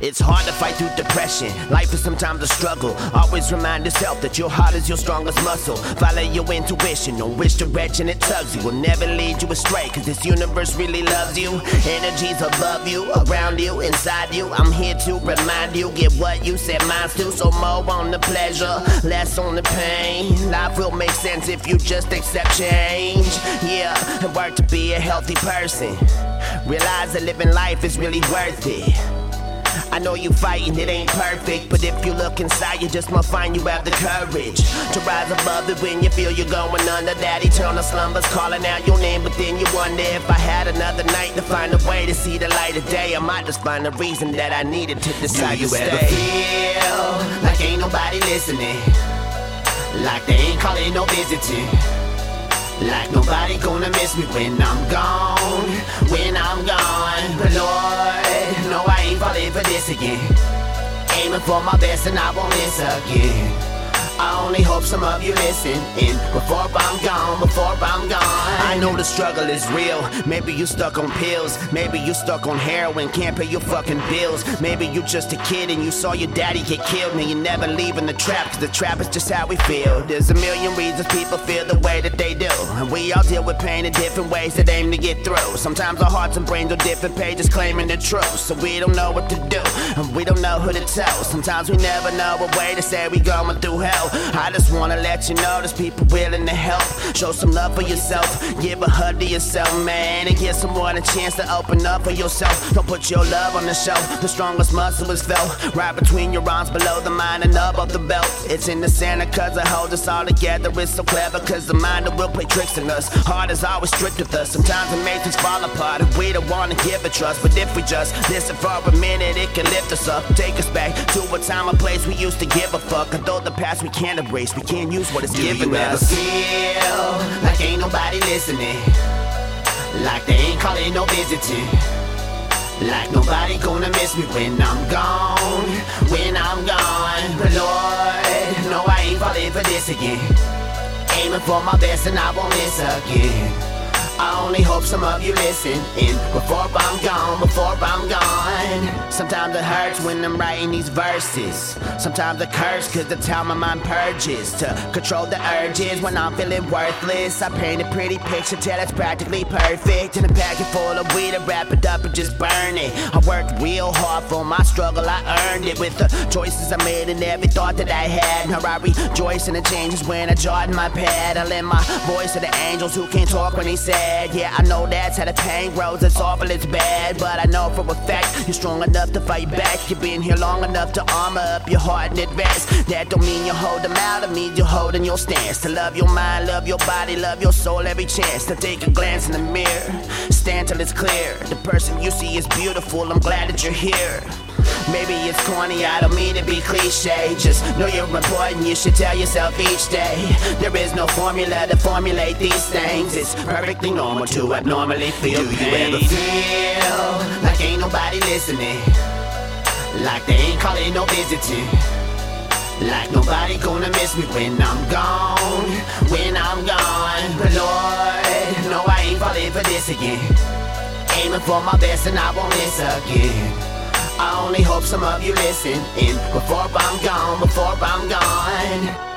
It's hard to fight through depression. Life is sometimes a struggle. Always remind yourself that your heart is your strongest muscle. Follow your intuition. On which direction it tugs you will never lead you astray. Cause this universe really loves you. Energies above you, around you, inside you. I'm here to remind you. Get what you said minds to. So more on the pleasure, less on the pain. Life will make sense if you just accept change. Yeah, and work to be a healthy person. Realize that living life is really worth it. I know you fighting, it ain't perfect. But if you look inside, you just might find you have the courage to rise above it when you feel you're going under. That eternal slumber's calling out your name, but then you wonder if I had another night to find a way to see the light of day. I might just find a reason that I needed to decide Do you to ever stay. feel like ain't nobody listening? Like they ain't calling no visiting. Like nobody gonna miss me when I'm gone, when I'm gone. But Lord, for this again. Aiming for my best and I won't miss again. I only hope some of you listen in before I'm gone, before I'm gone. I know the struggle is real. Maybe you stuck on pills. Maybe you stuck on heroin, can't pay your fucking bills. Maybe you just a kid and you saw your daddy get killed. And you're never leaving the trap, cause the trap is just how we feel. There's a million reasons people feel the way that they do. And we all deal with pain in different ways that aim to get through. Sometimes our hearts and brains are different pages claiming the truth. So we don't know what to do, and we don't know who to tell. Sometimes we never know a way to say we going through hell. I just wanna let you know there's people willing to help. Show some love for yourself, give a hug to yourself, man, and give someone a chance to open up for yourself. Don't put your love on the shelf. The strongest muscle is felt right between your arms, below the mind and above the belt. It's in the center cause it holds us all together. It's so clever cause the mind that will play tricks on us. Heart is always strict with us. Sometimes it makes us fall apart and we don't wanna give it trust. But if we just listen for a minute, it can lift us up. Take us back to a time, a place we used to give a fuck. Although the past we can't erase, we can't use what it's Do given you ever us. feel like ain't nobody listening? Like they ain't calling no visiting. Like nobody gonna miss me when I'm gone, when I'm gone. But Lord, no, I ain't falling for this again. Aiming for my best and I won't miss again. I only hope some of you listen in before I'm gone, before I'm gone. Sometimes it hurts when I'm writing these verses. Sometimes it curse cause the time my mind purges to control the urges when I'm feeling worthless. I paint a pretty picture till it's practically perfect. In a packet full of weed, I wrap it up and just burn it. I worked real hard for my struggle, I earned it with the choices I made and every thought that I had. Now I rejoice in the changes when I jot in my pad. I lend my voice to the angels who can't talk when they sad. Yeah, I know that's how the pain grows. It's awful, it's bad, but I know for a fact you're strong enough to fight back. You've been here long enough to armor up your heart in advance. That don't mean you hold them out, it means you're holding your stance. To love your mind, love your body, love your soul every chance. To take a glance in the mirror, stand till it's clear. The person you see is beautiful, I'm glad that you're here. Maybe it's corny, I don't mean to be cliche. Just know you're important, you should tell yourself each day. There is no formula to formulate these things. It's perfectly normal to abnormally feel Do you ever feel like ain't nobody Like they ain't calling no visiting. Like nobody gonna miss me when I'm gone, when I'm gone. But Lord, no, I ain't falling for this again. Aiming for my best and I won't miss again. I only hope some of you listen in before I'm gone, before I'm gone.